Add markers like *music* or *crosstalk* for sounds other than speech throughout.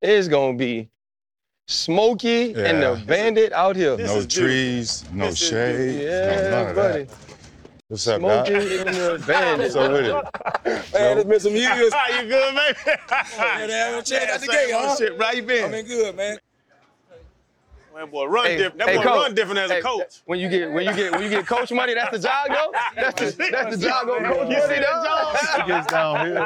It's gonna be smoky and the bandit out here. This no is beautiful. trees, no This is shade, no Yeah, none of buddy. that. What's up, Smoky Doc? and the bandit. So with it. *laughs* Man, it's been some years. How you good, man? Man, I'm checking out the Same game, huh? Shit, right, you I been? been good, man. Man, boy, run Hey, different. That hey, boy coach. run different as a Hey, coach. When you get when you get when you get coach money, that's the job though. That's the that's the job go coach You see money that though. *laughs* It gets downhill.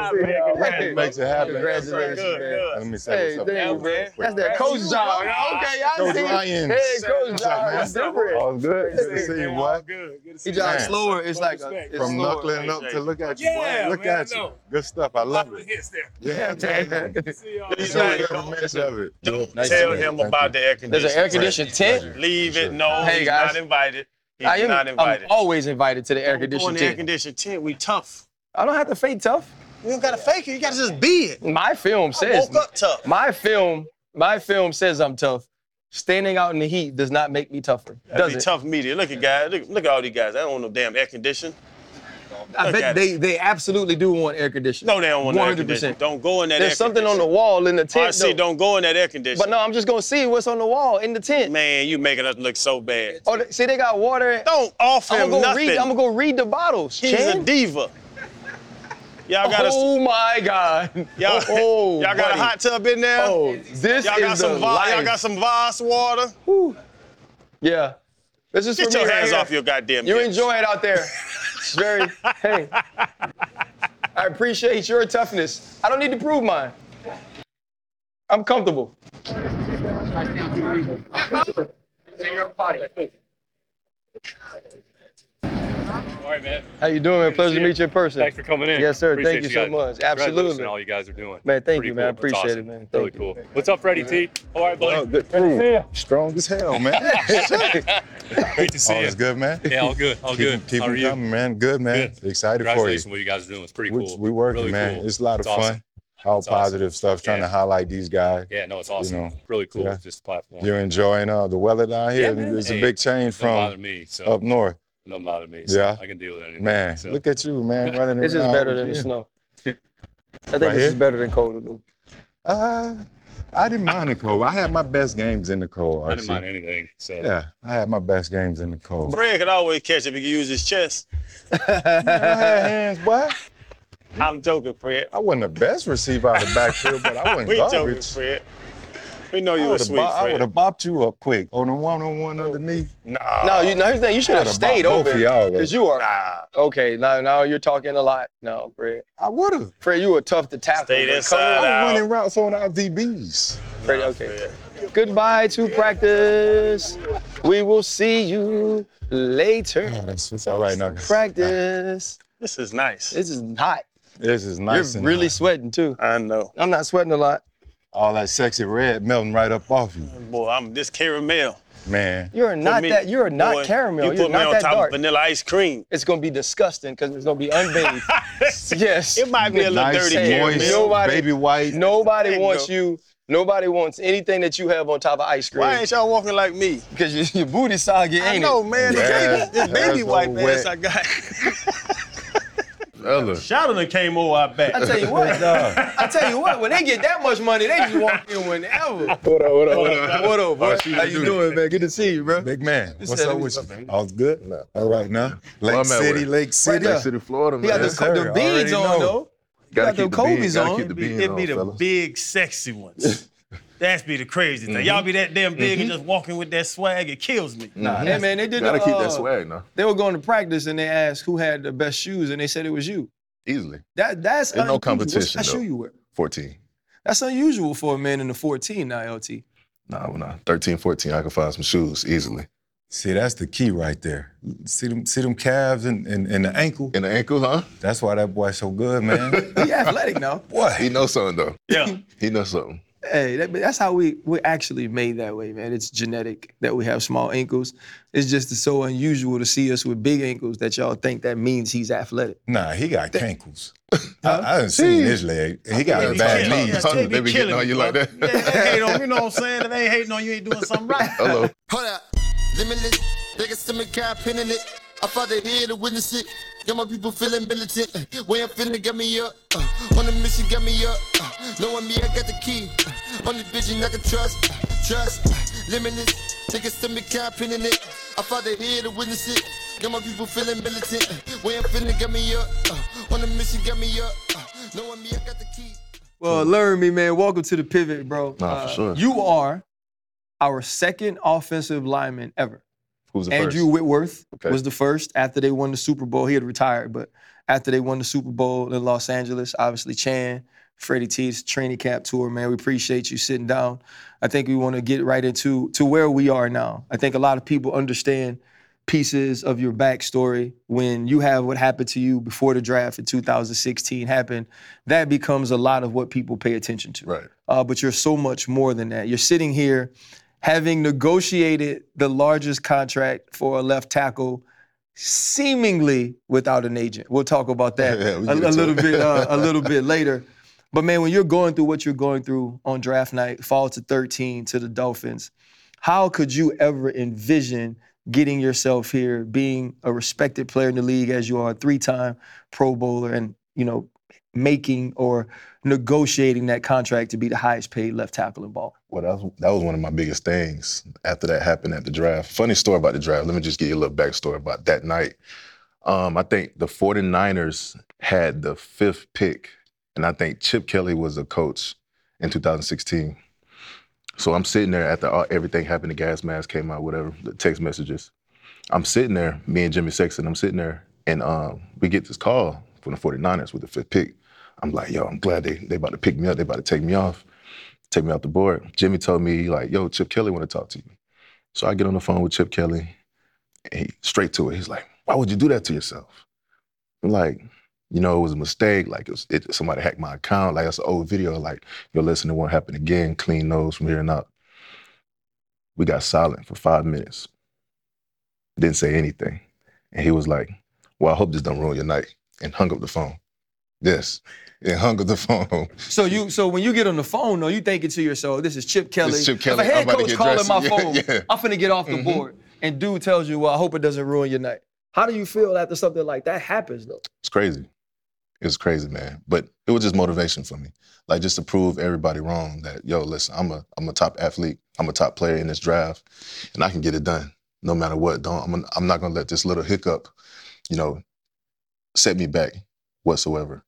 Hey, It makes it happen. Congratulations, Good, man. good. Let me say Hey, what's up. thank you, man. That's that coach job. Okay, I Coach see. Ryan. Hey, coach What's up, job. man? It's different. All good. Good to see you, boy. Good, good to see He you. jogs Man. slower. It's like a, respect. it's From slower. knuckling up to look at you. Look at you. Good stuff. I love it. hits there. Yeah, *laughs* See y'all. He's man. like, Every minute of it. Nice Tell him about the air conditioning. There's an air conditioned tent. Leave it. No, Hey, he's guys. not invited. He's I am not I'm invited. always invited to the air Go in conditioned the air tent. conditioned tent. We tough. I don't have to fake tough. You don't gotta fake it. You gotta just be it. My film I says woke up tough. my film my film says I'm tough. Standing out in the heat does not make me tougher. That'd Does be it? tough media. Look at guys. Look, look at all these guys. I don't want no damn air conditioning. I Look bet at they, they absolutely do want air conditioning. No, they don't want no 100%. conditioning. Don't go in that There's air something on the wall in the tent. RC, though. don't go in that air conditioning. But no, I'm just gonna see what's on the wall in the tent. Man, you making us look so bad. Oh, they- see, they got water. Don't offer I'm him gonna go nothing. read. I'm gonna go read the bottles. He's a diva. Y'all got a, oh my God. y'all, *laughs* oh, *laughs* y'all got buddy. a hot tub in there. Oh, this y'all got is some the y'all got some Voss water. Yeah. This is Get for your right hands here. off your goddamn. You hips. enjoy it out there. *laughs* It's very, hey. I appreciate your toughness. I don't need to prove mine. I'm comfortable. All right, man. How you doing, man? Good Pleasure see to meet you in person. Thanks for coming in. Yes, sir. Appreciate Thank you so guys. much. Congratulations Absolutely. on all you guys are doing. Man, thank Pretty you, man. Cool. That's appreciate it, awesome. man. Really Thank cool. What's up, Freddie T? All right, buddy. Oh, good. Good to see you. Strong as hell, man. *laughs* Great to see All you. is good, man. Yeah, all good. All Keep, good. keep How them are you? coming, man. Good, man. Good. Excited for you. Congratulations on what you guys are doing. It's pretty We, cool. we working, really man. Cool. It's a lot of It's fun. All It's awesome. positive stuff, trying Yeah. to highlight these guys. Yeah, no, it's awesome. You know, really cool. yeah. This platform. You're enjoying uh, the weather down here. Yeah, man. It's a big change from me. So up north. Don't bother me. So Yeah. I can deal with anything. Man, So. look at you, man, *laughs* running This is around. better than the Yeah. snow. *laughs* I think Right this is here? better than cold. Uh, I didn't mind the cold. I had my best games in the cold. I didn't RC. mind anything. So Yeah, I had my best games in the cold. Fred could always catch if he could use his chest. I had hands, boy. I'm joking, Fred. I wasn't the best receiver out of the backfield, but I wasn't We joking, garbage. Fred. We know I you were would have sweet, bo- I would have bopped you up quick on the one on one underneath. Nah. No, you know, here's the thing. You should have stayed bought both over of y'all, though. because you are Nah. okay. Now, now you're talking a lot. No, Fred. I would have. Fred, you were tough to tackle. Stay but inside. on. I'm running routes on our DBs. Fred, okay. Goodbye to practice. We will see you later. That's it's all right now. Practice. This is nice. This is hot. This is nice. You're and really hot. sweating too. I know. I'm not sweating a lot. All that sexy red melting right up off you, Boy, I'm this caramel. man. You're not me- that. You're not Boy, caramel. You You're put me not on that top dark. of vanilla ice cream. It's gonna be disgusting because it's gonna be unbathed. *laughs* yes. It might be a little Nice, dirty Hey, caramel. moist, Nobody- baby white. Nobody wants go. you. Nobody wants anything that you have on top of ice cream. Why ain't y'all walking like me? Because your, your booty soggy, I ain't know, it? man. This Yeah, baby, this baby white ass. I got. *laughs* Fella. Shadow done came over our back. I tell you what, dog. *laughs* I tell you what, when they get that much money, they just walk in whenever. What up, what up, what up? What up, boy? Shoot, How you doing, man? Good to see you, bro. Big man, what's up it with was you? All's good? All right now. Lake City. Lake City. there. City, Florida, man. He got the, Yes, sir. the beads on, know. though. gotta got the Kobe's on. keep the It be, it be the fellas. big, sexy ones. *laughs* That's be the crazy thing. Y'all mm-hmm. be that damn big and mm-hmm. just walking with that swag. It kills me. Nah, mm-hmm. hey, man, they did Gotta the, keep uh, that swag now. They were going to practice and they asked who had the best shoes, and they said it was you. Easily. That that's There's no competition, What's that shoe you wear? 14. That's unusual for a man in the 14 now, LT. Nah, well, nah. 13, 14, I can find some shoes easily. See, that's the key right there. See them, see them calves and, and, and the ankle. In the ankle, huh? That's why that boy's so good, man. *laughs* He athletic now. Boy, He knows something, though. Yeah. *laughs* He knows something. Hey, that, that's how we we're actually made that way, man. It's genetic that we have small ankles. It's just so unusual to see us with big ankles that y'all think that means he's athletic. nah, he got cankles. *laughs* I, I done seen his leg. He got They be bad killing- knees. yeah, They be be getting killing on you like that. Yeah, they hate on you know what I'm saying? If they ain't hating on you, ain't doing something right. Hello. Hold up. Limitless. Biggest to me cap pinning it. I fought the head to witness it. Got my people feeling militant. Way I'm feeling got me up. Uh, on the mission got me up. Uh, knowing me, I got the key. Uh, on the vision I can trust. Uh, trust. Uh, limitless. Take a step and can't pin in it. I fought the head to witness it. Got my people feeling militant. Uh, way I'm feeling got me up. Uh, on the mission got me up. Uh, knowing me, I got the key. Well, Laremy, man. Welcome to the pivot, bro. Uh, Nah, for sure. You are our second offensive lineman ever. Who's the Andrew first? Whitworth Okay. was the first after they won the Super Bowl. He had retired, but after they won the Super Bowl in Los Angeles, obviously Chan, Freddie T's training cap tour, man. We appreciate you sitting down. I think we want to get right into to where we are now. I think a lot of people understand pieces of your backstory when you have what happened to you before the draft in 2016 happened. That becomes a lot of what people pay attention to Right. uh, but you're so much more than that. You're sitting here having negotiated the largest contract for a left tackle, seemingly without an agent. We'll talk about that *laughs* Yeah, a, a little it. bit uh, *laughs* a little bit later. But man, when you're going through what you're going through on draft night, fall to 13 to the Dolphins, how could you ever envision getting yourself here, being a respected player in the league as you are, a three-time Pro Bowler, and you know, making or negotiating that contract to be the highest paid left tackle in ball? Well, that was, that was one of my biggest things after that happened at the draft. Funny story about the draft. Let me just give you a little backstory about that night. Um, I think the 49ers had the fifth pick, and I think Chip Kelly was a coach in 2016. So I'm sitting there after all, everything happened, the gas mask came out, whatever, the text messages. I'm sitting there, me and Jimmy Sexton, I'm sitting there, and um, we get this call from the 49ers with the fifth pick. I'm like, yo, I'm glad they they about to pick me up, they about to take me off take me off the board. Jimmy told me like, "Yo, Chip Kelly want to talk to you." So I get on the phone with Chip Kelly, and he straight to it. He's like, "Why would you do that to yourself?" I'm like, "You know, it was a mistake. Like, it was, it, somebody hacked my account. Like, that's an old video. Like, yo, listen, it won't happen again. Clean nose from here on out." We got silent for five minutes. Didn't say anything, and he was like, "Well, I hope this don't ruin your night," and hung up the phone. Yes, and hung up the phone. So you, so when you get on the phone, though, you thinking to yourself, "This is Chip Kelly." Is Chip Kelly. If a I'm head to coach get calling dressed. my *laughs* phone, yeah. I'm finna get off the Mhm. board, and dude tells you, "Well, I hope it doesn't ruin your night." How do you feel after something like that happens, though? It's crazy. It was crazy, man. But it was just motivation for me. Like just to prove everybody wrong that, yo, listen, I'm a I'm a top athlete. I'm a top player in this draft, and I can get it done no matter what. Don't I'm I'm not gonna let this little hiccup, you know, set me back whatsoever.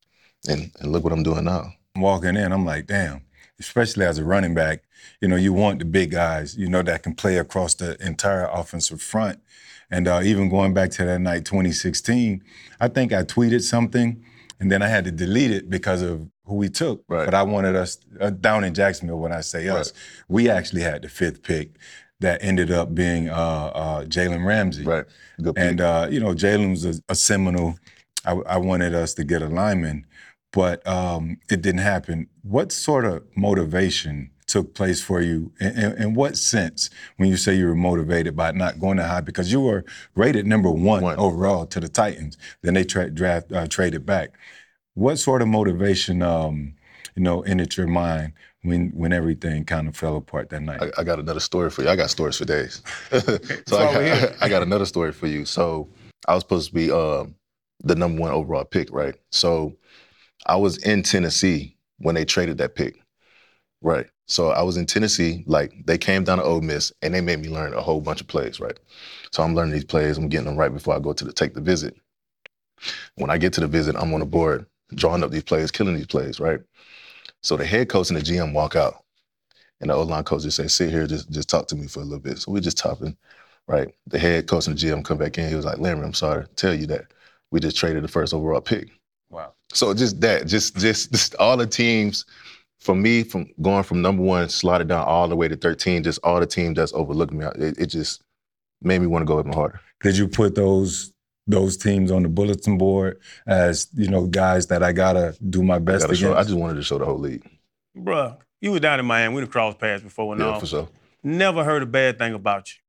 And and look what I'm doing now. walking in, I'm like, damn. Especially as a running back, you know, you want the big guys, you know, that can play across the entire offensive front. And uh, even going back to that night, 2016, I think I tweeted something, and then I had to delete it because of who we took. Right. But I wanted us uh, down in Jacksonville. When I say us, we actually had the fifth pick that ended up being uh, uh, Jalen Ramsey. Right. Good And uh, you know, Jalen was a, a Seminole. I, I wanted us to get a lineman, but um, it didn't happen. What sort of motivation took place for you? In, in, what sense when you say you were motivated by not going to high? Because you were rated number one, One. overall to the Titans. Then they tra- draft uh, traded back. What sort of motivation, um, you know, entered your mind when when everything kind of fell apart that night? I, I got another story for you. I got stories for days. *laughs* so I got. *laughs* I got another story for you. So I was supposed to be um, the number one overall pick, right? So I was in Tennessee when they traded that pick, right? So I was in Tennessee, like they came down to Ole Miss and they made me learn a whole bunch of plays, right? So I'm learning these plays. I'm getting them right before I go to the take the visit. When I get to the visit, I'm on the board drawing up these plays, killing these plays, right? So the head coach and the GM walk out. And the O-line coach just say, sit here, just just talk to me for a little bit. So we're just talking, right? The head coach and the GM come back in. He was like, Larry, I'm sorry to tell you that we just traded the first overall pick. Wow. So just that, just just, just all the teams, for me, from going from number one, slotted down all the way to 13, just all the teams that's overlooking me, it, it just made me want to go even harder. Did you put those those teams on the bulletin board as you know guys that I gotta do my best gotta against? show, I just wanted to show the whole league. Bruh, you were down in Miami. We'd have crossed paths before and Yeah, all. for sure. Never heard a bad thing about you.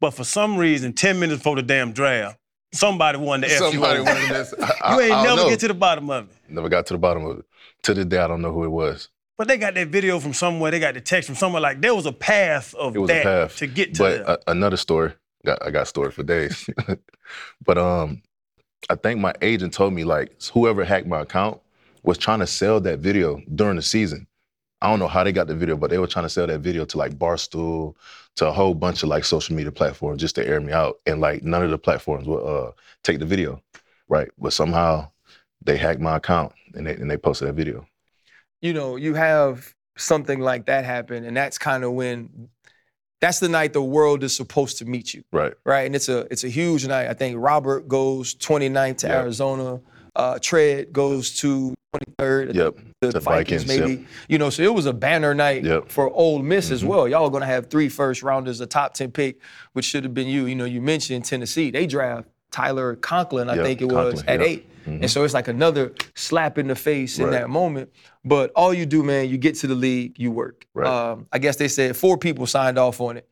But for some reason, 10 minutes before the damn draft, somebody wanted to F Somebody you wanted this. I, You ain't I, I never know. get to the bottom of it. Never got to the bottom of it. To this day, I don't know who it was. But they got that video from somewhere. They got the text from somewhere. Like there was a path of that path. to get to But the, a, another story. got I got stories for days. *laughs* but um, I think my agent told me like whoever hacked my account was trying to sell that video during the season. I don't know how they got the video, but they were trying to sell that video to like Barstool, to a whole bunch of like social media platforms just to air me out. And like none of the platforms would uh, take the video, right? But somehow they hacked my account and they, and they posted that video. You know, you have something like that happen, and that's kind of when that's the night the world is supposed to meet you, Right. right? And it's a it's a huge night. I think Robert goes 29th to. Arizona. Uh, Tread goes to 23rd. Yep. The To Vikings, Vikings, maybe. You know, so it was a banner night Yep. for Ole Miss as Mhm. well. Y'all are gonna have three first rounders, a top 10 pick, which should have been you. You know, you mentioned Tennessee. They draft Tyler Conklin, I Yep, think it was, at yep. eight. Mhm. And so it's like another slap in the face in that moment. But all you do, man, you get to the league, you work. Right. Um, I guess they said four people signed off on it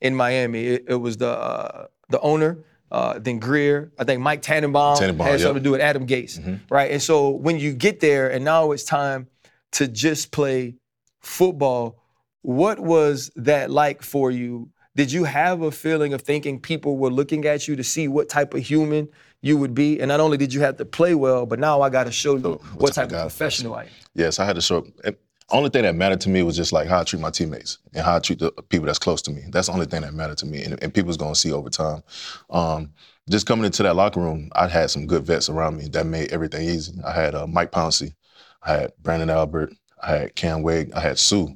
in Miami. It, it was the uh, the owner, uh, then Grier. I think Mike Tannenbaum, Tannenbaum, had yep. something to do with Adam Gase, Mhm. right? And so when you get there, and now it's time to just play football. What was that like for you? Did you have a feeling of thinking people were looking at you to see what type of human you would be? And not only did you have to play well, but now I got to show you So, what, what type of professional I am. Yes, I had to show up. Only thing that mattered to me was just like how I treat my teammates and how I treat the people that's close to me. That's the only thing that mattered to me, and, and people's gonna see over time. Um, just coming into that locker room, I had some good vets around me that made everything easy. I had uh, Mike Pouncey, I had Branden Albert, I had Cam Wake, I had Suh.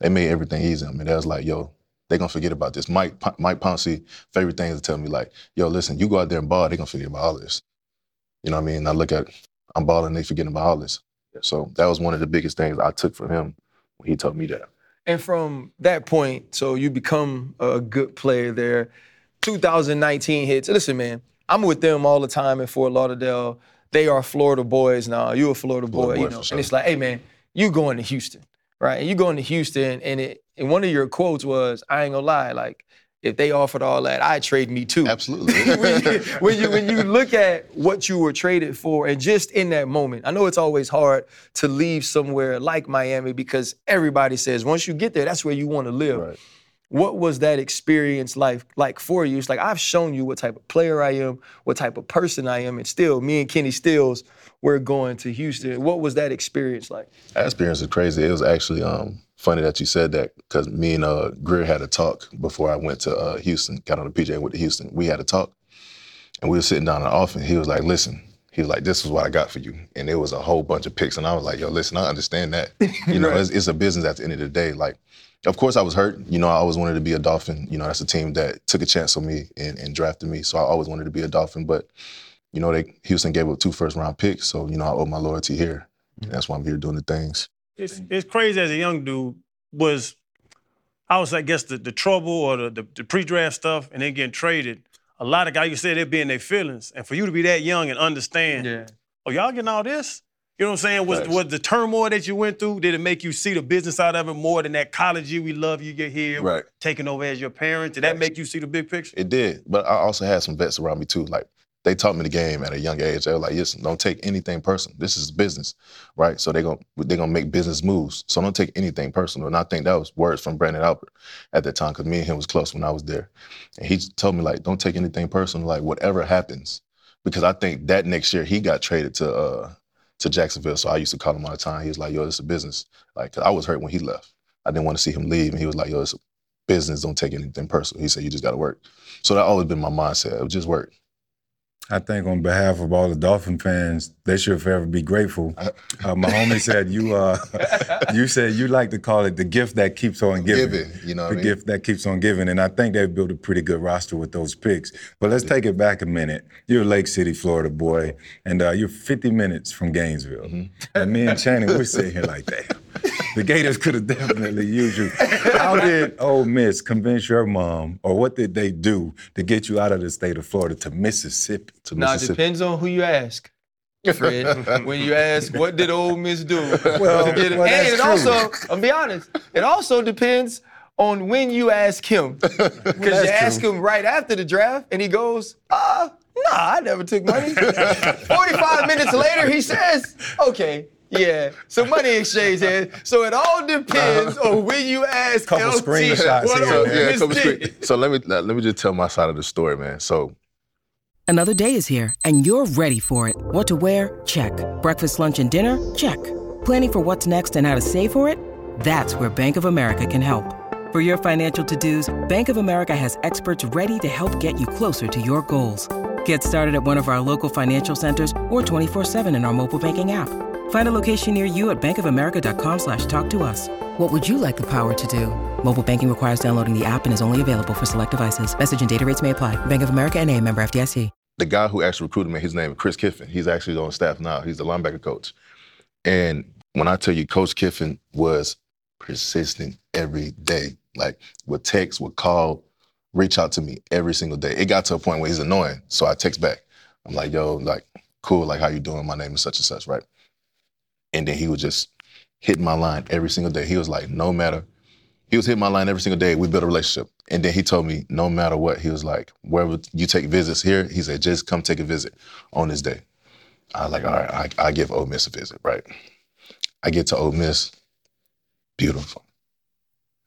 They made everything easy. I mean, they was like, yo, they gonna forget about this. Mike Mike Pouncey, favorite thing is to tell me like, yo, listen, you go out there and ball, they gonna forget about all this. You know what I mean? I look at I'm balling, they forgetting about all this. So that was one of the biggest things I took from him when he told me that. And from that point, so you become a good player there. 2019 hits. Listen, man, I'm with them all the time in Fort Lauderdale. They are Florida boys now. You a Florida boy, Florida you know. sure. And it's like, hey, man, you going to Houston, right? And you going to Houston, and it and one of your quotes was, I ain't gonna lie, like if they offered all that, I'd trade me too. Absolutely. *laughs* when, you, when you when you look at what you were traded for, and just in that moment, I know it's always hard to leave somewhere like Miami because everybody says once you get there, that's where you want to live. Right. What was that experience like like for you? It's like I've shown you what type of player I am, what type of person I am, and still, me and Kenny Stills, we're going to Houston. What was that experience like? That experience is crazy. It was actually um, funny that you said that because me and uh, Grier had a talk before I went to uh, Houston, got on the PJ with Houston. We had a talk, and we were sitting down in the office. He was like, "Listen," he was like, "This is what I got for you," and it was a whole bunch of picks. And I was like, "Yo, listen, I understand that. *laughs* You know, Right. it's, it's a business at the end of the day. Like, of course, I was hurt. You know, I always wanted to be a Dolphin. You know, that's a team that took a chance on me and, and drafted me. So I always wanted to be a Dolphin. But you know, they Houston gave up two first round picks, so you know, I owe my loyalty here. And that's why I'm here doing the things. It's it's crazy as a young dude was I was I guess the, the trouble or the, the, the pre-draft stuff and then getting traded. A lot of guys you said they be in their feelings. And for you to be that young and understand, Yeah. oh, y'all getting all this? You know what I'm saying? Was was the turmoil that you went through, did it make you see the business out of it more than that college you we love you get here Right. taking over as your parents? Did that make you see the big picture? It did, but I also had some vets around me too. Like they taught me the game at a young age. They were like, "Listen, don't take anything personal. This is business, right? So they gonna they gonna make business moves. So don't take anything personal." And I think that was words from Branden Albert at that time because me and him was close when I was there, and he told me like, "Don't take anything personal. Like whatever happens." Because I think that next year he got traded to uh to Jacksonville. So I used to call him all the time. He was like, "Yo, it's a business." Like I was hurt when he left. I didn't want to see him leave, and he was like, "Yo, it's business. Don't take anything personal." He said, "You just got to work." So that always been my mindset. It just work. I think on behalf of all the Dolphin fans, they should forever be grateful. Uh, my homie said you uh, *laughs* you said you like to call it the gift that keeps on giving. Giving, you know what the I mean? gift that keeps on giving. And I think they've built a pretty good roster with those picks. But let's take it back a minute. You're a Lake City, Florida boy, and uh, you're 50 minutes from Gainesville. Mm-hmm. And me and Channing, we're *laughs* sitting here like that. The Gators could have definitely used you. How did Ole Miss convince your mom, or what did they do to get you out of the state of Florida to Mississippi? To Now it Mississippi. depends on who you ask. Fred, *laughs* when you ask what did Ole Miss do Well, it, well, and that's it true. also, I'll be honest, it also depends on when you ask him. *laughs* Because you that's ask true. him right after the draft, and he goes, "Uh, nah, I never took money." *laughs* Forty-five minutes later, he says, "Okay, Yeah, so money exchange here. So it all depends uh-huh. on when you ask Couple LT screenshots what here, Ole man. yeah, couple screen- so let me let me just tell my side of the story, man. So Another day is here, and you're ready for it. What to wear? Check. Breakfast, lunch, and dinner? Check. Planning for what's next and how to save for it? That's where Bank of America can help. For your financial to-dos, Bank of America has experts ready to help get you closer to your goals. Get started at one of our local financial centers or 24-7 in our mobile banking app. Find a location near you at bankofamerica.com slash talk to us. What would you like the power to do? Mobile banking requires downloading the app and is only available for select devices. Message and data rates may apply. Bank of America and a member FDIC. the guy who actually recruited me, his name is Chris Kiffin. He's actually on staff now. He's the linebacker coach. And when I tell you, Coach Kiffin was persistent every day. Like would text, would call, reach out to me every single day. It got to a point where he's annoying. So I text back. I'm like, yo, like, cool, like how you doing? My name is such and such, right? And then he would just hit my line every single day. He was like, no matter. He was hitting my line every single day. We built a relationship. And then he told me, no matter what, he was like, wherever you take visits here, he said, just come take a visit on this day. I was like, all right, I, I give Ole Miss a visit, right? I get to Ole Miss, beautiful.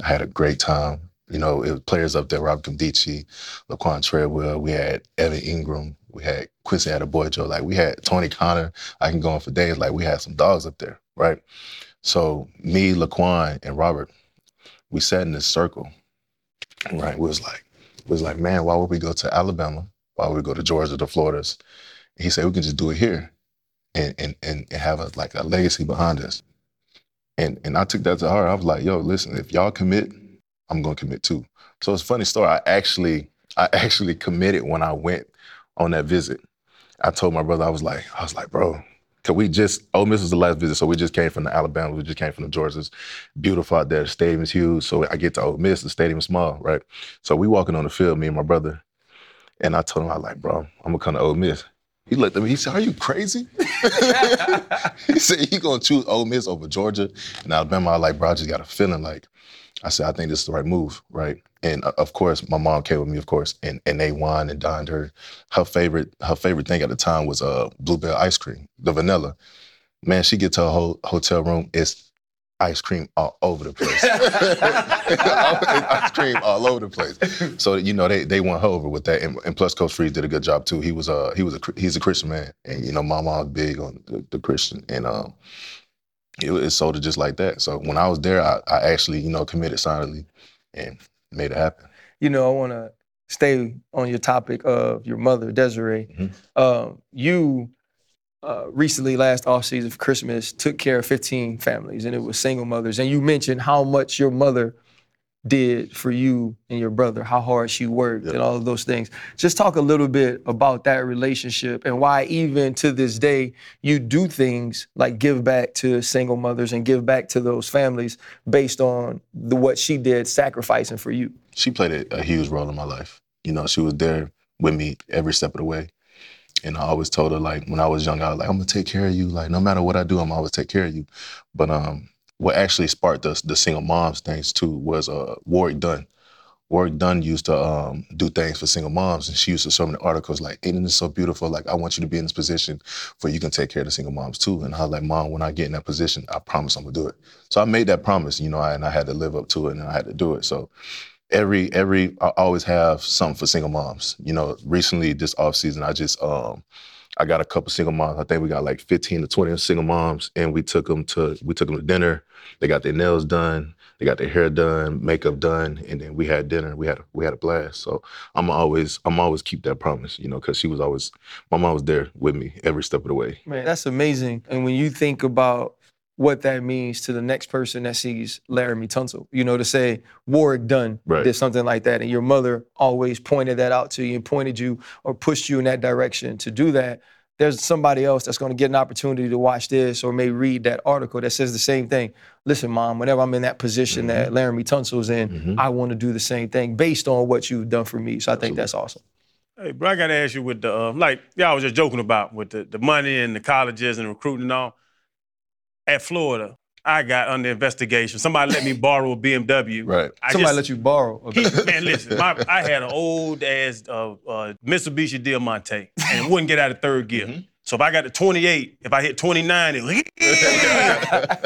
I had a great time. You know, it was players up there, Rob Nkemdiche, Laquan Treadwell. We had Evan Engram. We had Quincy Adeboyejo. Like, we had Tony Conner. I can go on for days. Like, we had some dogs up there, right? So me, Laquan, and Robert, we sat in this circle, right? We was like, we was like, man, why would we go to Alabama? Why would we go to Georgia, to Florida's? He said, we can just do it here and and and have a like a legacy behind us. And and I took that to heart. I was like, yo, listen, if y'all commit, I'm gonna commit too. So it's a funny story. I actually, I actually committed when I went on that visit. I told my brother, I was like, I was like, bro, cause we just Ole Miss was the last visit, so we just came from the Alabama, we just came from the Georgias. Beautiful out there. The stadium's huge. So I get to Ole Miss, the stadium is small, right? So we walking on the field, me and my brother, and I told him, I was like, bro, I'm gonna come to Ole Miss. He looked at me. He said, "Are you crazy?" *laughs* he said, "You gonna choose Ole Miss over Georgia and Alabama?" I was like, "Bro, I just got a feeling like." I said, "I think this is the right move, right?" And uh, of course, my mom came with me, of course, and and they won and dined her. Her favorite, her favorite thing at the time was uh bluebell ice cream, the vanilla. Man, she get to a whole hotel room, it's ice cream all over the place. *laughs* *laughs* ice cream all over the place. So you know they they won her over with that, and, and plus Coach Freeze did a good job too. He was a he was a he's a Christian man, and you know my mom's big on the, the Christian, and um it, it sold it just like that. So when I was there, I, I actually you know committed silently and made it happen. You know, I want to stay on your topic of your mother, Desiree. Mhm. Um, you uh, recently, last offseason for Christmas, took care of 15 families, and it was single mothers. And you mentioned how much your mother did for you and your brother, how hard she worked, Yep. and all of those things. Just talk a little bit about that relationship and why, even to this day, you do things like give back to single mothers and give back to those families based on the what she did, sacrificing for you. she played a, a huge role in my life. You know, she was there with me every step of the way. And I always told her, like, when I was young, I was like, I'm gonna take care of you. Like, no matter what I do, I'm always take care of you. But um, what actually sparked the, the single moms things too was uh, Warrick Dunn. Warrick Dunn used to um, do things for single moms, and she used to show me the articles like, "Ain't this so beautiful? Like, I want you to be in this position where you can take care of the single moms too." And I was like, "Mom, when I get in that position, I promise I'm gonna do it." So I made that promise, you know, and I had to live up to it, and I had to do it. So every every I always have something for single moms. You know, recently this off season, I just um I got a couple single moms. I think we got like 15 to 20 single moms, and we took them to we took them to dinner. They got their nails done, they got their hair done, makeup done, and then we had dinner. We had a, we had a blast. So I'm always I'm always keep that promise, you know, because she was always my mom was there with me every step of the way. Man, that's amazing. And when you think about what that means to the next person that sees Laremy Tunsil, you know, to say Warrick Dunn Right. did something like that, and your mother always pointed that out to you and pointed you or pushed you in that direction to do that. There's somebody else that's going to get an opportunity to watch this or may read that article that says the same thing. Listen, mom, whenever I'm in that position that Laremy Tunsil's in, Mhm. I want to do the same thing based on what you've done for me. So I think that's awesome. Hey, bro, I gotta ask you with the um, like y'all was just joking about with the, the money and the colleges and recruiting and all. At Florida, I got under investigation. Somebody let me borrow a BMW. Right. I Somebody just- let you borrow. a- He, man, listen, my, I had an old ass uh, uh, Mitsubishi Diamante and it wouldn't get out of third gear. Mm-hmm. So if I got to 28, if I hit 29, it was,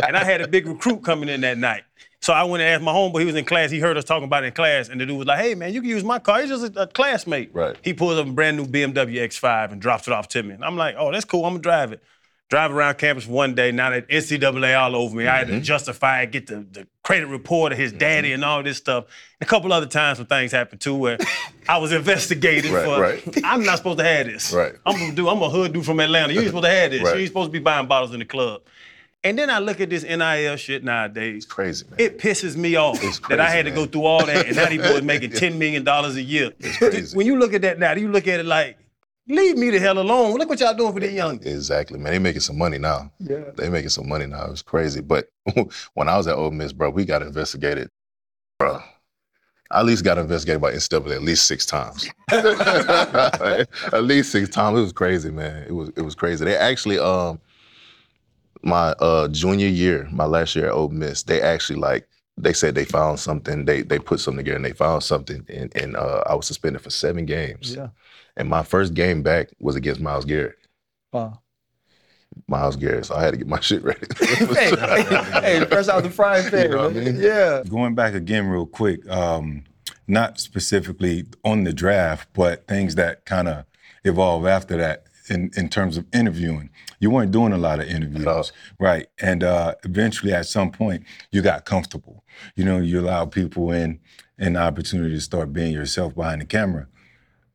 and I had a big recruit coming in that night. So I went and asked my homeboy, he was in class, he heard us talking about it in class, and the dude was like, hey man, you can use my car. He's just a, a classmate. Right. He pulls up a brand new BMW X5 and drops it off to me. And I'm like, oh, that's cool, I'm gonna drive it. Drive around campus one day, now that NCAA all over me, I had to mm-hmm. justify it, get the, the credit report of his mm-hmm. daddy and all this stuff. A couple other times when things happened too, where *laughs* I was investigated Right, for right. *laughs* I'm not supposed to have this. Right. I'm do. I'm a hood dude from Atlanta. You ain't supposed to have this. Right. You ain't supposed to be buying bottles in the club. And then I look at this NIL shit nowadays. It's Crazy, man. It pisses me off It's that I crazy, had to go through all that, and now these boys *laughs* making ten million dollars a year. It's crazy. When you look at that now, do you look at it like, leave me the hell alone. Look what y'all doing for the young. Exactly, man. They making some money now. Yeah. They making some money now. It's crazy. But *laughs* when I was at Ole Miss, bro, we got investigated, bro. I at least got investigated by NCAA at least six times. *laughs* at least six times. It was crazy, man. It was it was crazy. They actually, um, my uh junior year, my last year at Ole Miss, they actually like they said they found something. They they put something together and they found something, and and uh, I was suspended for seven games. Yeah. And my first game back was against Myles Garrett. Wow. Myles Garrett, so I had to get my *laughs* shit ready. *laughs* hey, hey, fresh out the frying pan. You know what I mean? Yeah. Going back again real quick, um, not specifically on the draft, but things that kind of evolve after that in, in terms of interviewing. You weren't doing a lot of interviews, right? And uh, eventually, at some point, you got comfortable. You know, you allow people in an opportunity to start being yourself behind the camera.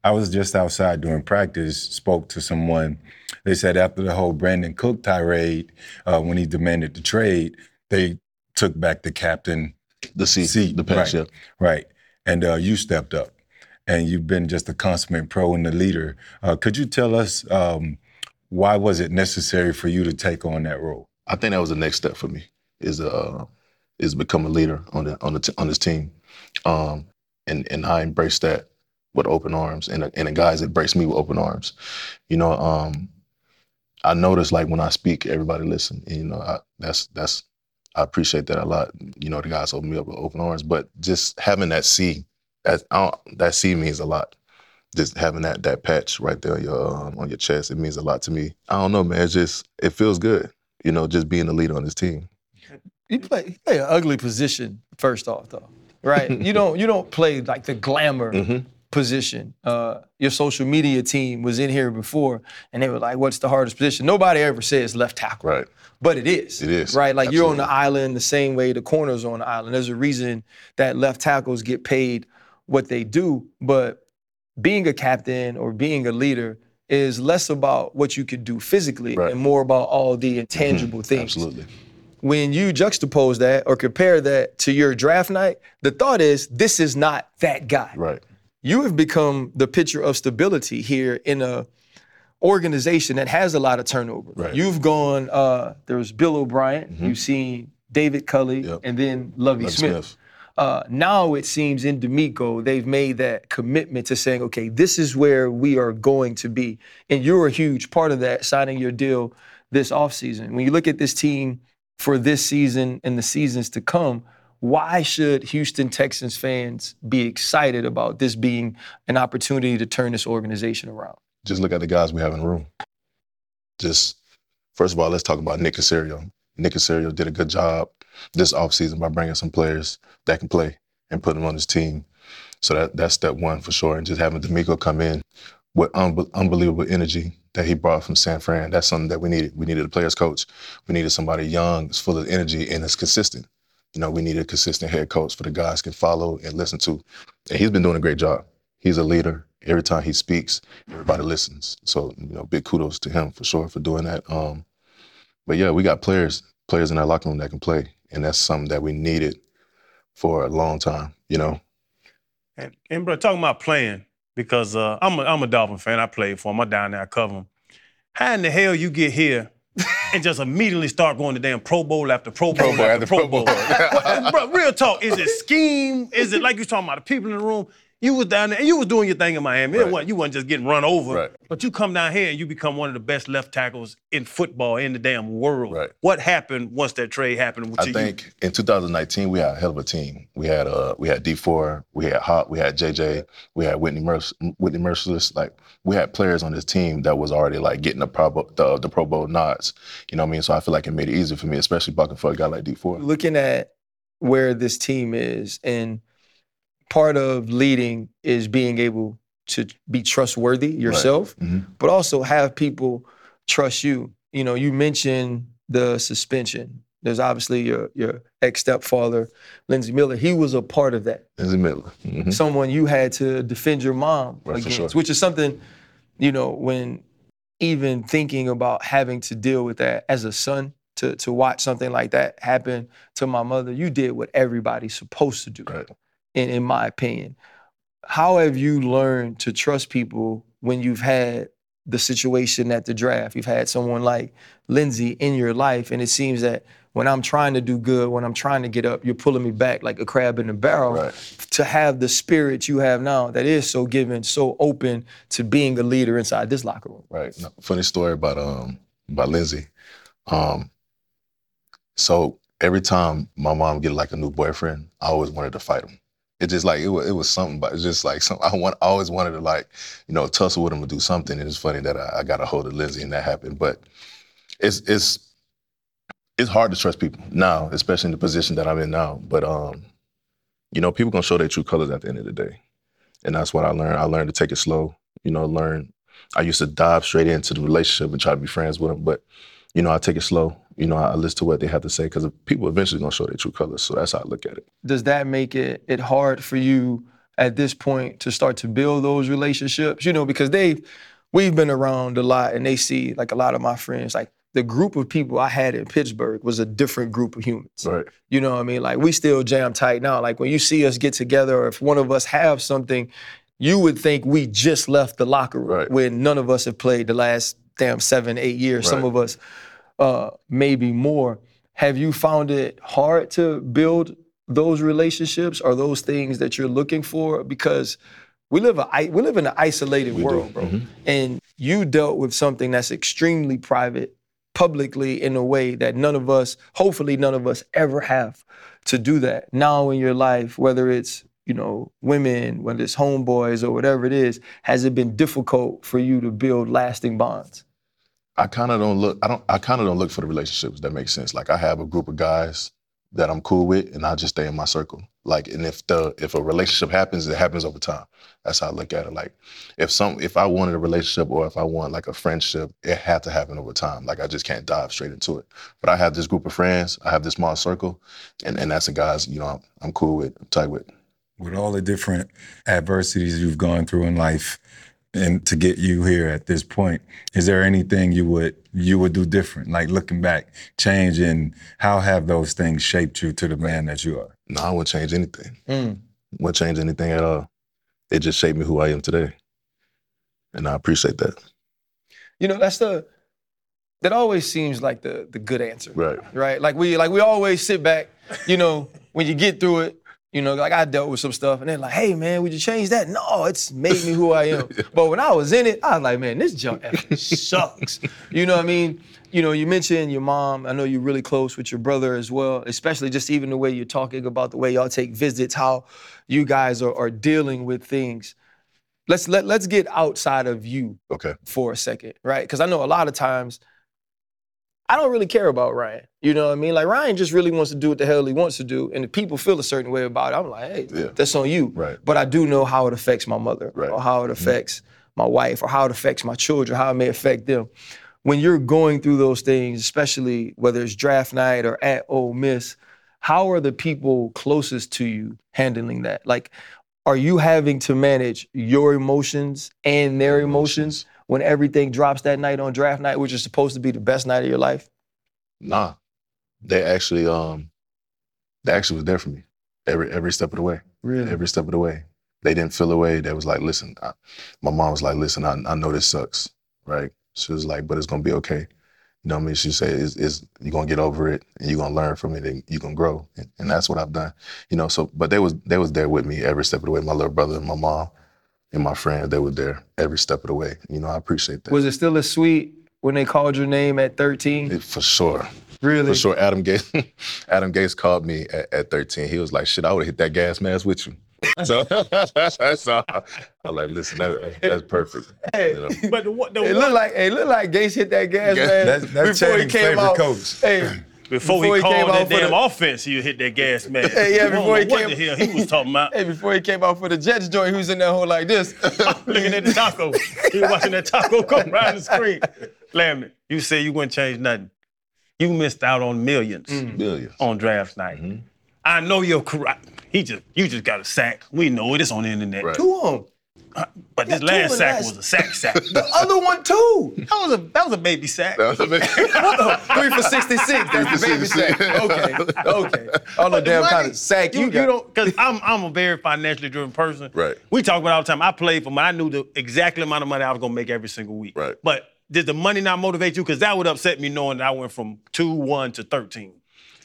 I was just outside during practice, spoke to someone. They said after the whole Brandin Cook tirade, uh, when he demanded the trade, they took back the captain the seat, seat. the patch, right, right. And uh, you stepped up, and you've been just a consummate pro and the leader. Uh, could you tell us um, why was it necessary for you to take on that role? I think that was the next step for me is uh is become a leader on the on the t- on this team, um, and and I embrace that with open arms, and and the guys embrace me with open arms. You know, um, I notice like when I speak, everybody listen. And, you know, I, that's that's I appreciate that a lot. You know, the guys open me up with open arms, but just having that C, that I don't, that C means a lot. Just having that that patch right there on your um, on your chest, it means a lot to me. I don't know, man. It's just it feels good. You know, just being the leader on this team. You play, you play an ugly position first off, though, right? *laughs* you don't you don't play like the glamour Mhm. position. Uh, your social media team was in here before, and they were like, "What's the hardest position?" Nobody ever says left tackle, Right. but it is. It is. right. Like you're on the island the same way the corners on the island. There's a reason that left tackles get paid what they do, but being a captain or being a leader is less about what you could do physically Right. and more about all the intangible things Absolutely. when you juxtapose that or compare that to your draft night, the thought is this is not that guy. Right. You have become the picture of stability here in a organization that has a lot of turnover. Right. You've gone. Uh, there was Bill O'Brien. You've seen David Culley, Yep. and then Lovey Lovie Smith. Smith. Uh, now it seems in DeMeco they've made that commitment to saying, okay, this is where we are going to be, and you're a huge part of that. Signing your deal this offseason. When you look at this team for this season and the seasons to come, why should Houston Texans fans be excited about this being an opportunity to turn this organization around? Just look at the guys we have in the room. Just first of all, let's talk about Nick Caserio. Nick Caserio did a good job this offseason by bringing some players that can play and put them on his team. So that that's step one for sure. And just having DeMeco come in with unbe- unbelievable energy that he brought from San Fran. That's something that we needed. We needed a players coach. We needed somebody young, that's full of energy, and is consistent. You know, we needed a consistent head coach for the guys can follow and listen to. And he's been doing a great job. He's a leader. Every time he speaks, everybody listens. So, you know, big kudos to him for sure for doing that. Um, but yeah, we got players, players in our locker room that can play. And that's something that we needed for a long time, you know. And, and bro, talking about playing, because uh, I'm, a, I'm a Dolphin fan. I played for him. I'm down there, I cover him. How in the hell you get here and just immediately start going to damn Pro Bowl after Pro Bowl Bowl after after Pro Pro Bowl? Bowl. *laughs* bro, real talk. Is it scheme? Is it like you talking about the people in the room? You was down there, you was doing your thing in Miami. It Right. wasn't, you wasn't just getting run over. Right. But you come down here and you become one of the best left tackles in football in the damn world. Right. What happened once that trade happened? I to you? think in 2019 we had a hell of a team. We had uh we had D4, we had Hop, we had JJ, we had Whitney Merc- Whitney Mercilus. Like we had players on this team that was already like getting the Pro Bowl, the, the Pro Bowl nods. You know what I mean? So I feel like it made it easier for me, especially bucking for a guy like D4. looking at where this team is and part of leading is being able to be trustworthy yourself Mhm. but also have people trust you you know you mentioned the suspension there's obviously your your ex-stepfather lindsey miller he was a part of that Lindsey Miller. Mhm. someone you had to defend your mom Right, against, sure. which is something, you know, when even thinking about having to deal with that as a son, to to watch something like that happen to my mother, you did what everybody's supposed to do, Right. In, in my opinion. How have you learned to trust people when you've had the situation at the draft? You've had someone like Lindsay in your life, and it seems that when I'm trying to do good, when I'm trying to get up, you're pulling me back like a crab in a barrel Right. to have the spirit you have now that is so given, so open to being a leader inside this locker room. Right. No, funny story about um about Lindsay. Um, so every time my mom get like a new boyfriend, I always wanted to fight him. It just like it was, it was something, but it's just like some, I want always wanted to like you know tussle with him or do something. And it's funny that I, I got a hold of Lindsay and that happened. But it's it's it's hard to trust people now, especially in the position that I'm in now. But um, you know, people gonna show their true colors at the end of the day, and that's what I learned. I learned to take it slow. You know, learn I used to dive straight into the relationship and try to be friends with them, but you know, I take it slow. You know, I listen to what they have to say because people eventually gonna show their true colors. So that's how I look at it. Does that make it it hard for you at this point to start to build those relationships? You know, because they we've been around a lot and they see like a lot of my friends, like the group of people I had in Pittsburgh was a different group of humans. Right. You know what I mean? Like we still jam tight now. Like when you see us get together, or if one of us have something, you would think we just left the locker room Right. when none of us have played the last damn seven, eight years. Some of us, uh, maybe more. Have you found it hard to build those relationships or those things that you're looking for? Because we live a we live in an isolated We do. world, bro. Mhm. And you dealt with something that's extremely private publicly in a way that none of us, hopefully none of us ever have to do that. Now in your life, whether it's, you know, women, whether it's homeboys or whatever it is, has it been difficult for you to build lasting bonds? I kind of don't look. I don't. I kind of don't look for the relationships that make sense. Like I have a group of guys that I'm cool with, and I just stay in my circle. Like, and if the if a relationship happens, it happens over time. That's how I look at it. Like, if some if I wanted a relationship or if I want like a friendship, it had to happen over time. Like I just can't dive straight into it. But I have this group of friends. I have this small circle, and and that's the guys you know I'm, I'm cool with, I'm tight with. with all the different adversities you've gone through in life and to get you here at this point is there anything you would you would do different like looking back change and how have those things shaped you to the man that you are No, I wouldn't change anything. Mm. Wouldn't change anything at all. It just shaped me who I am today, and I appreciate that. You know, that's the that always seems like the the good answer. Right. right? Like we like we always sit back, you know, when you get through it, you know, like I dealt with some stuff and they're like, hey man, would you change that? No, it's made me who I am. *laughs* But when I was in it, I was like, man, this junk sucks. You know what I mean? You know, you mentioned your mom. I know you're really close with your brother as well, especially just even the way you're talking about the way y'all take visits, how you guys are, are dealing with things. Let's let let's get outside of you Okay. for a second, right? Because I know a lot of times I don't really care about Ryan. You know what I mean? Like Ryan just really wants to do what the hell he wants to do, and if people feel a certain way about it, I'm like, hey, Yeah. that's on you. Right. But I do know how it affects my mother, Right. or how it mm-hmm. affects my wife, or how it affects my children, how it may affect them. When you're going through those things, especially whether it's draft night or at Ole Miss, how are the people closest to you handling that? Like, are you having to manage your emotions and their emotions when everything drops that night on draft night, which is supposed to be the best night of your life? Nah, they actually um, they actually was there for me every every step of the way. Really? Every step of the way, they didn't feel away. They was like, listen. I, my mom was like, listen, I, I know this sucks, right? She was like, but it's gonna be okay. You know what I mean? She said, is, is you're gonna get over it and you're gonna learn from it and you're gonna grow. And, and that's what I've done. You know, so but they was they was there with me every step of the way. My little brother and my mom and my friends, they were there every step of the way. You know, I appreciate that. Was it still as sweet when they called your name at 13? It- for sure. Really? For sure. Adam Gase *laughs* Adam Gase called me at, at 13. He was like, shit, I would have hit that gas mask with you. *laughs* So, *laughs* so I'm like, listen, that, that's perfect. Hey, You know? But the, what- the it looked like it looked like Gase hit that gas Yeah, man that's- that's before he Channing's came favorite out. coach. Hey, before, before he he came called out that for damn the- offense, he hit that gas man. *laughs* Hey, yeah, before he know what came- the hell he was talking about. *laughs* hey, before he came out for the Jets joint, he was in that hole like this. *laughs* Looking at the taco. He was watching that taco come around the screen. Larry, you said you wouldn't change nothing. You missed out on millions mm. Millions. on draft night. Mm-hmm. I know you're correct. He just you just got a sack. We know it. It's on the internet. Right. Two of them. But this last in sack last- was a sack sack. The other one too. that was a that was a baby sack. That was a big- Three for 66. That's the baby sack. Okay. Okay. I don't know But the damn kind of sack you, you, you got. don't because I'm I'm a very financially driven person. Right. We talk about it all the time. I played for money. I knew the exactly amount of money I was gonna make every single week. Right. But did the money not motivate you? Because that would upset me knowing that I went from two one to thirteen.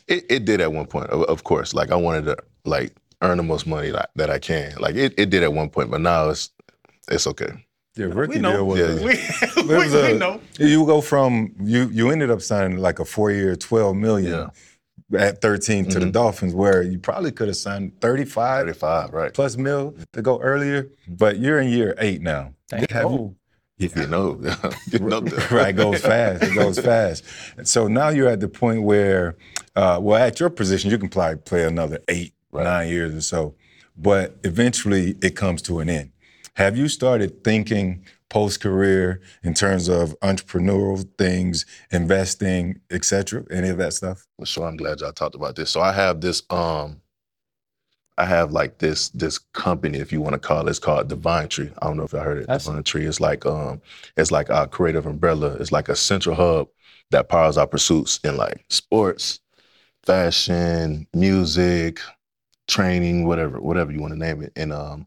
It, it did at one point, of, of course. Like I wanted to like earn the most money that, that I can. Like it, it did at one point, but now it's it's okay. Yeah, rookie know. deal was. Yeah, a- *laughs* We, it we, was a- we know. You go from you you ended up signing like a four year, twelve million at 13 to the Mhm. Dolphins, where you probably could have signed 35 35, right? plus mil to go earlier. But you're in year eight now. Have you- You know, getting up there. right, it goes fast. It goes fast. And so now you're at the point where, uh, well, at your position, you can probably play another eight, Right. nine years or so, but eventually it comes to an end. Have you started thinking post career in terms of entrepreneurial things, investing, et cetera, any of that stuff? For sure, I'm glad y'all talked about this. So I have this, um, I have like this this company, if you want to call it, it's called Divine Tree. I don't know if y'all heard it. That's- Divine Tree. It's like um, it's like our creative umbrella. It's like a central hub that powers our pursuits in like sports, fashion, music, training, whatever, whatever you want to name it. And um,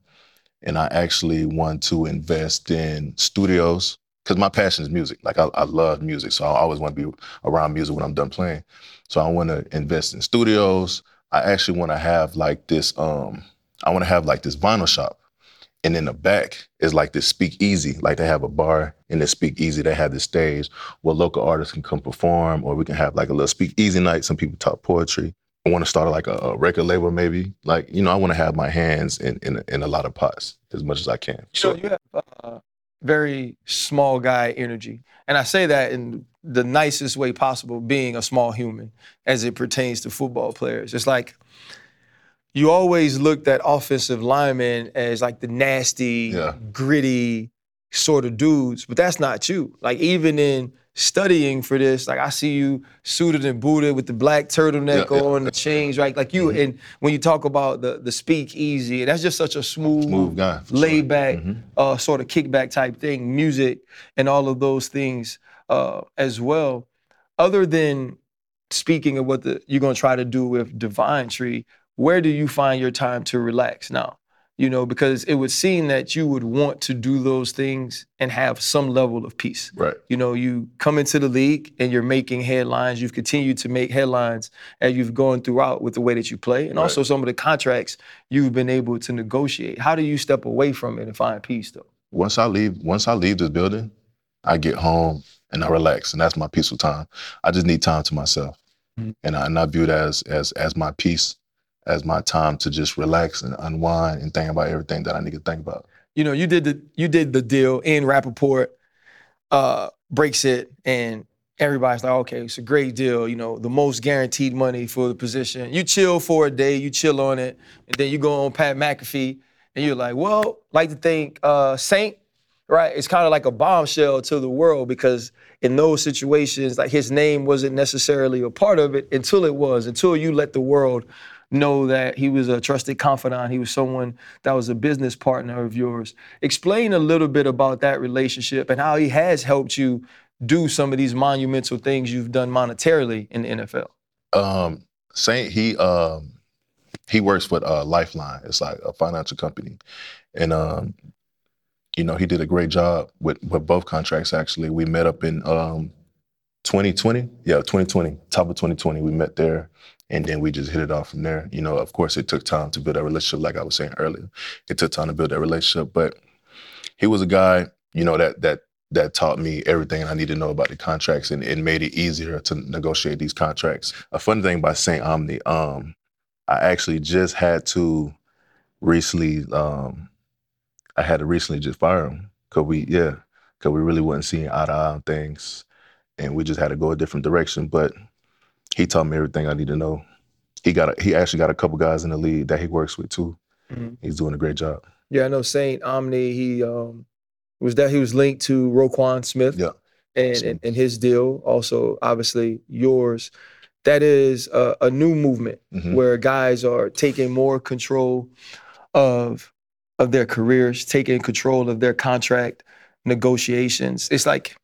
and I actually want to invest in studios because my passion is music. Like I, I love music, so I always want to be around music when I'm done playing. So I want to invest in studios. I actually want to have like this. Um, I want to have like this vinyl shop, and in the back is like this speakeasy. Like they have a bar in the speakeasy. They have this stage where local artists can come perform, or we can have like a little speakeasy night. Some people talk poetry. I want to start like a, a record label, maybe. Like you know, I want to have my hands in, in in a lot of pots as much as I can. You know, you have uh, very small guy energy. And I say that in the nicest way possible, being a small human as it pertains to football players. It's like you always looked at offensive linemen as like the nasty, Yeah. gritty sort of dudes, but that's not you. Like even in studying for this, like I see you suited and booted with the black turtleneck Yeah, yeah. on, the chains, right? Like you, and when you talk about the the speak easy, that's just such a smooth, Smooth guy, laid back, Mhm. uh, sort of kickback type thing, music and all of those things uh, as well. Other than speaking of what the, you're going to try to do with Divine Tree, where do you find your time to relax now? You know, because it would seem that you would want to do those things and have some level of peace. Right. You know, you come into the league and you're making headlines. You've continued to make headlines as you've gone throughout with the way that you play, and Right. also some of the contracts you've been able to negotiate. How do you step away from it and find peace, though? once I leave, once I leave this building, I get home and I relax, and that's my peaceful time. I just need time to myself, Mhm. and, I, and I view that as as as my peace, as my time to just relax and unwind and think about everything that I need to think about. you know, you did the you did the deal Ian Rapoport, uh, breaks it, and everybody's like, okay, it's a great deal. You know, the most guaranteed money for the position. You chill for a day, you chill on it, and then you go on Pat McAfee, and you're like, well, like to think uh, Saint, right? It's kind of like a bombshell to the world because in those situations, like his name wasn't necessarily a part of it until it was, until you let the world know that he was a trusted confidant. He was someone that was a business partner of yours. Explain a little bit about that relationship and how he has helped you do some of these monumental things you've done monetarily in the NFL. Um, Saint, he um, he works with uh, Lifeline. It's like a financial company, and um, you know he did a great job with with both contracts. Actually, we met up in um, 2020, yeah, 2020, top of 2020, we met there, and then we just hit it off from there. You know, of course, it took time to build that relationship. Like I was saying earlier, it took time to build that relationship, but he was a guy, you know, that that that taught me everything I need to know about the contracts and it made it easier to negotiate these contracts. A fun thing about St. Omni, um, I actually just had to recently, um, I had to recently just fire him because we, yeah, because we really wasn't seeing eye to eye on things, and we just had to go a different direction. But he taught me everything I need to know. He got, a, he actually got a couple guys in the league that he works with too. Mhm. He's doing a great job. Yeah, I know Saint Omni. He um, was that he was linked to Roquan Smith. Yeah. and, and and his deal also obviously yours. That is a, a new movement Mhm. where guys are taking more control of of their careers, taking control of their contract negotiations. It's like,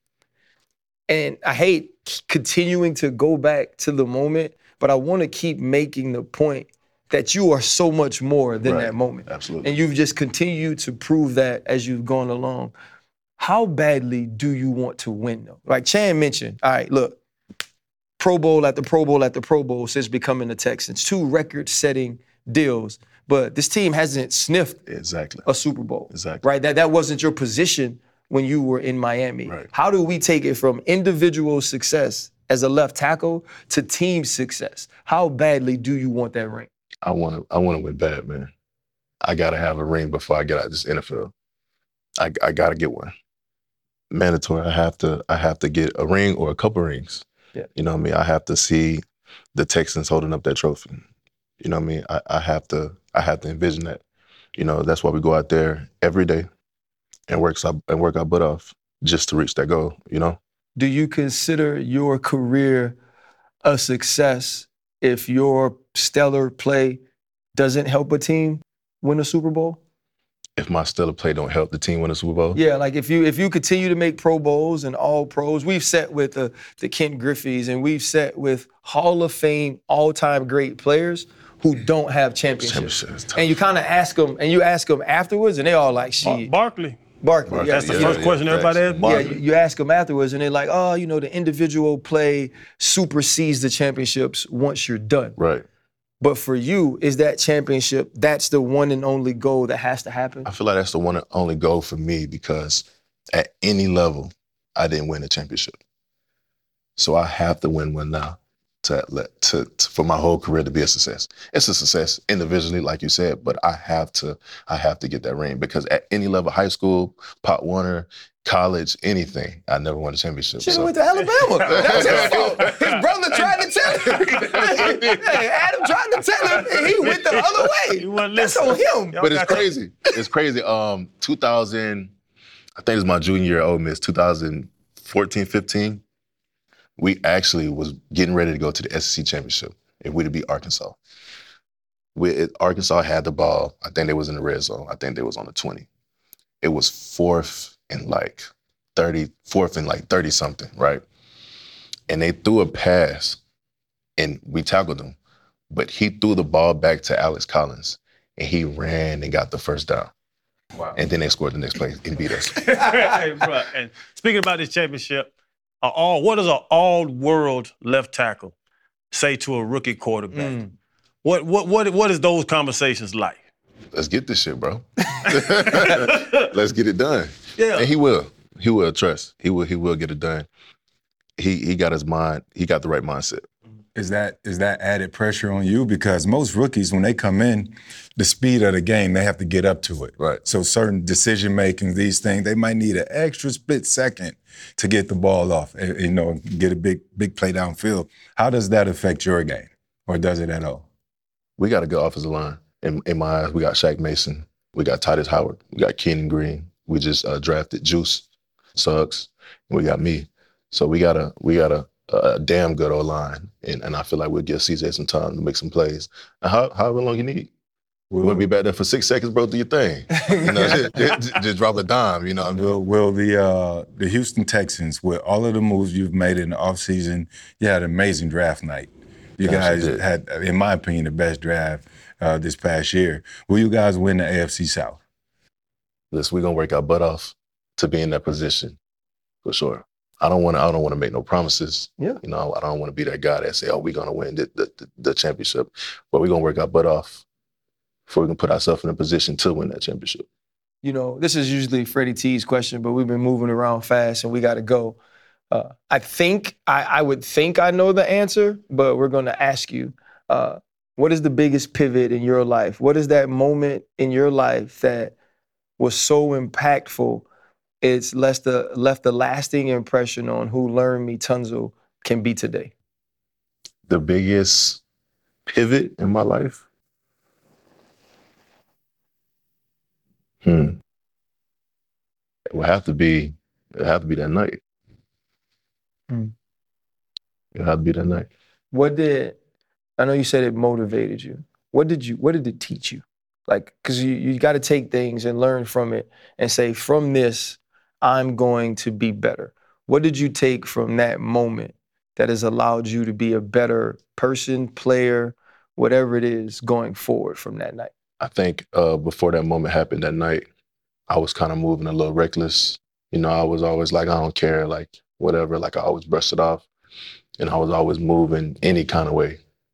and I hate continuing to go back to the moment, but I want to keep making the point that you are so much more than Right. that moment. Absolutely. And you've just continued to prove that as you've gone along. How badly do you want to win though? Like Chan mentioned, all right, look, Pro Bowl after Pro Bowl after Pro Bowl since becoming the Texans, two record setting deals. But this team hasn't sniffed exactly. a Super Bowl. Exactly. Right? That that wasn't your position when you were in Miami. Right. How do we take it from individual success as a left tackle to team success? How badly do you want that ring? I want to. I want to win bad, man. I gotta have a ring before I get out of this NFL. I I gotta get one. Mandatory. I have to. I have to get a ring or a couple rings. Yeah. You know what I mean. I have to see the Texans holding up that trophy. You know what I mean. I, I have to. I have to envision that. You know that's why we go out there every day and work our, and work our butt off just to reach that goal. You know. do you consider your career a success if your stellar play doesn't help a team win a Super Bowl? If my stellar play don't help the team win a Super Bowl, Yeah, like if you if you continue to make Pro Bowls and All Pros, we've set with the the Ken Griffey's and we've set with Hall of Fame all time great players who don't have championships. championship is tough. And you kind of ask them, and you ask them afterwards, and they all like, Bar- "Shit, Barkley. Barkley." Barkley, That's the yeah, first question everybody asks. Yeah, you ask them afterwards, and they're like, "Oh, you know, the individual play supersedes the championships once you're done." right. But for you, is that championship? That's the one and only goal that has to happen. I feel like that's the one and only goal for me because at any level, I didn't win a championship. So I have to win one now to to, to- for my whole career to be a success. It's a success individually, like you said, but I have to I have to get that ring because at any level, high school, Pop Warner, college, anything, I never won a championship. Should So went to Alabama. *laughs* That was his fault. His brother tried to tell him. *laughs* hey, Adam tried to tell him, and he went the other way. He wasn't That's on him. Y'all but it's that- crazy. It's crazy. Um, 2000, I think it was my junior year at Ole Miss, 2014, 15. We actually was getting ready to go to the SEC championship if we'd beat Arkansas. We, it- Arkansas had the ball. I think they was in the red zone. I think they was on the 20. It was fourth and like 30, fourth and like 30 something, right? And they threw a pass and we tackled them. But he threw the ball back to Alex Collins and he ran and got the first down. Wow. And then they scored the next play and beat us. *laughs* And speaking about this championship, a all what does an all-world left tackle say to a rookie quarterback? Mm. What what what what is those conversations like? Let's get this shit, bro. *laughs* *laughs* Let's get it done. Yeah. And he will. He will trust. He will. He will get it done. He he got his mind. He got the right mindset. Is that is that added pressure on you? Because most rookies, when they come in, the speed of the game, they have to get up to it. Right. So certain decision making, these things, they might need an extra split second to get the ball off. eh, You know, get a big big play downfield. How does that affect your game, or does it at all? We got a good offensive line. In, in my eyes, we got Shaq Mason. We got Tytus Howard. We got Kenyon Green. We just uh, drafted Juice, Scruggs. We got me. So we got a we got a, a damn good O line, and, and I feel like we'll give CJ some time to make some plays. And how, however long you need. We want to be back there for six seconds, bro. Do your thing. You know, *laughs* just, just- just drop a dime. You know, what I mean? Will, will the uh, the Houston Texans, with all of the moves you've made in the offseason, you had an amazing draft night. You Yes, guys did. had, in my opinion, the best draft uh, this past year. Will you guys win the AFC South? listen, we're gonna work our butt off to be in that position for sure. I don't want to. I don't want to make no promises. Yeah. You know, I don't want to be that guy that say, "Oh, we're gonna win the the, the, championship," but we're gonna work our butt off before we can put ourselves in a position to win that championship. You know, this is usually Freddie T's question, but we've been moving around fast and we got to go. Uh, I think I, I would think I know the answer, but we're going to ask you: uh, What is the biggest pivot in your life? What is that moment in your life that was so impactful? It's left a left a lasting impression on who Laremy Tunsil can be today. The biggest pivot in my life. Hmm. It would have to be. It would have to be that night. Hmm. It would have to be that night. What did I know you said it motivated you? What did you what did it teach you? Like, cause you, you gotta take things and learn from it and say, from this, I'm going to be better. What did you take from that moment that has allowed you to be a better person, player, whatever it is, going forward from that night? I think uh, before that moment happened that night, I was kind of moving a little reckless. You know, I was always like, I don't care, like whatever. Like I always brushed it off, and I was always moving any kind of way.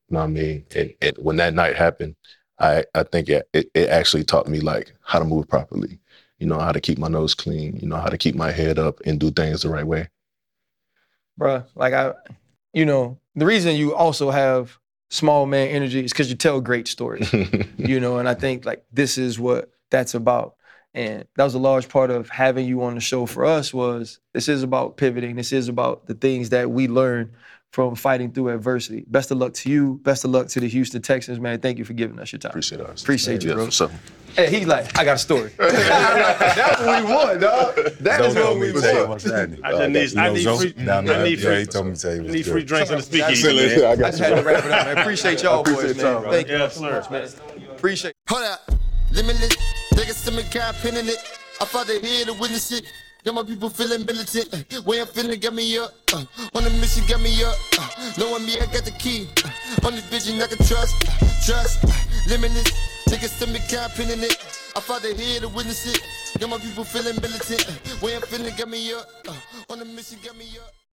You know what I mean? And, and when that night happened, I I think it, it it actually taught me like how to move properly. You know, how to keep my nose clean. You know, how to keep my head up and do things the right way. Bruh, like I, you know, the reason you also have small man energy is because you tell great stories. *laughs* you know, and I think like this is what that's about. And that was a large part of having you on the show for us was this is about pivoting. This is about the things that we learn from fighting through adversity. Best of luck to you. Best of luck to the Houston Texans, man. Thank you for giving us your time. Appreciate it. Appreciate you, bro. for sure. Hey, he's like, I got a story. *laughs* That's what we want, dog. That is Zoe what we me to tell you want. what's happening. I just need, You I know need Zoe free, down I there? need Yeah, free, he told me to tell you need free drinks in the speakeasy, man. *laughs* I I just had to wrap it up, man. Appreciate y'all boys, man. bro. Thank you Yes, so much, man. Appreciate Hold up. Limitless. Niggas to me can't pin in it. I fought it here to witness it. Got my people feeling militant. Way I'm feeling got me up. Uh, on the mission got me up. Uh, knowing me, I got the key. Uh, on this vision I can trust. Trust. Limitless. Niggas to me can't in it. I it here to witness it. Got my people feeling militant. Way I'm feeling got me up. Uh, on the mission got me up.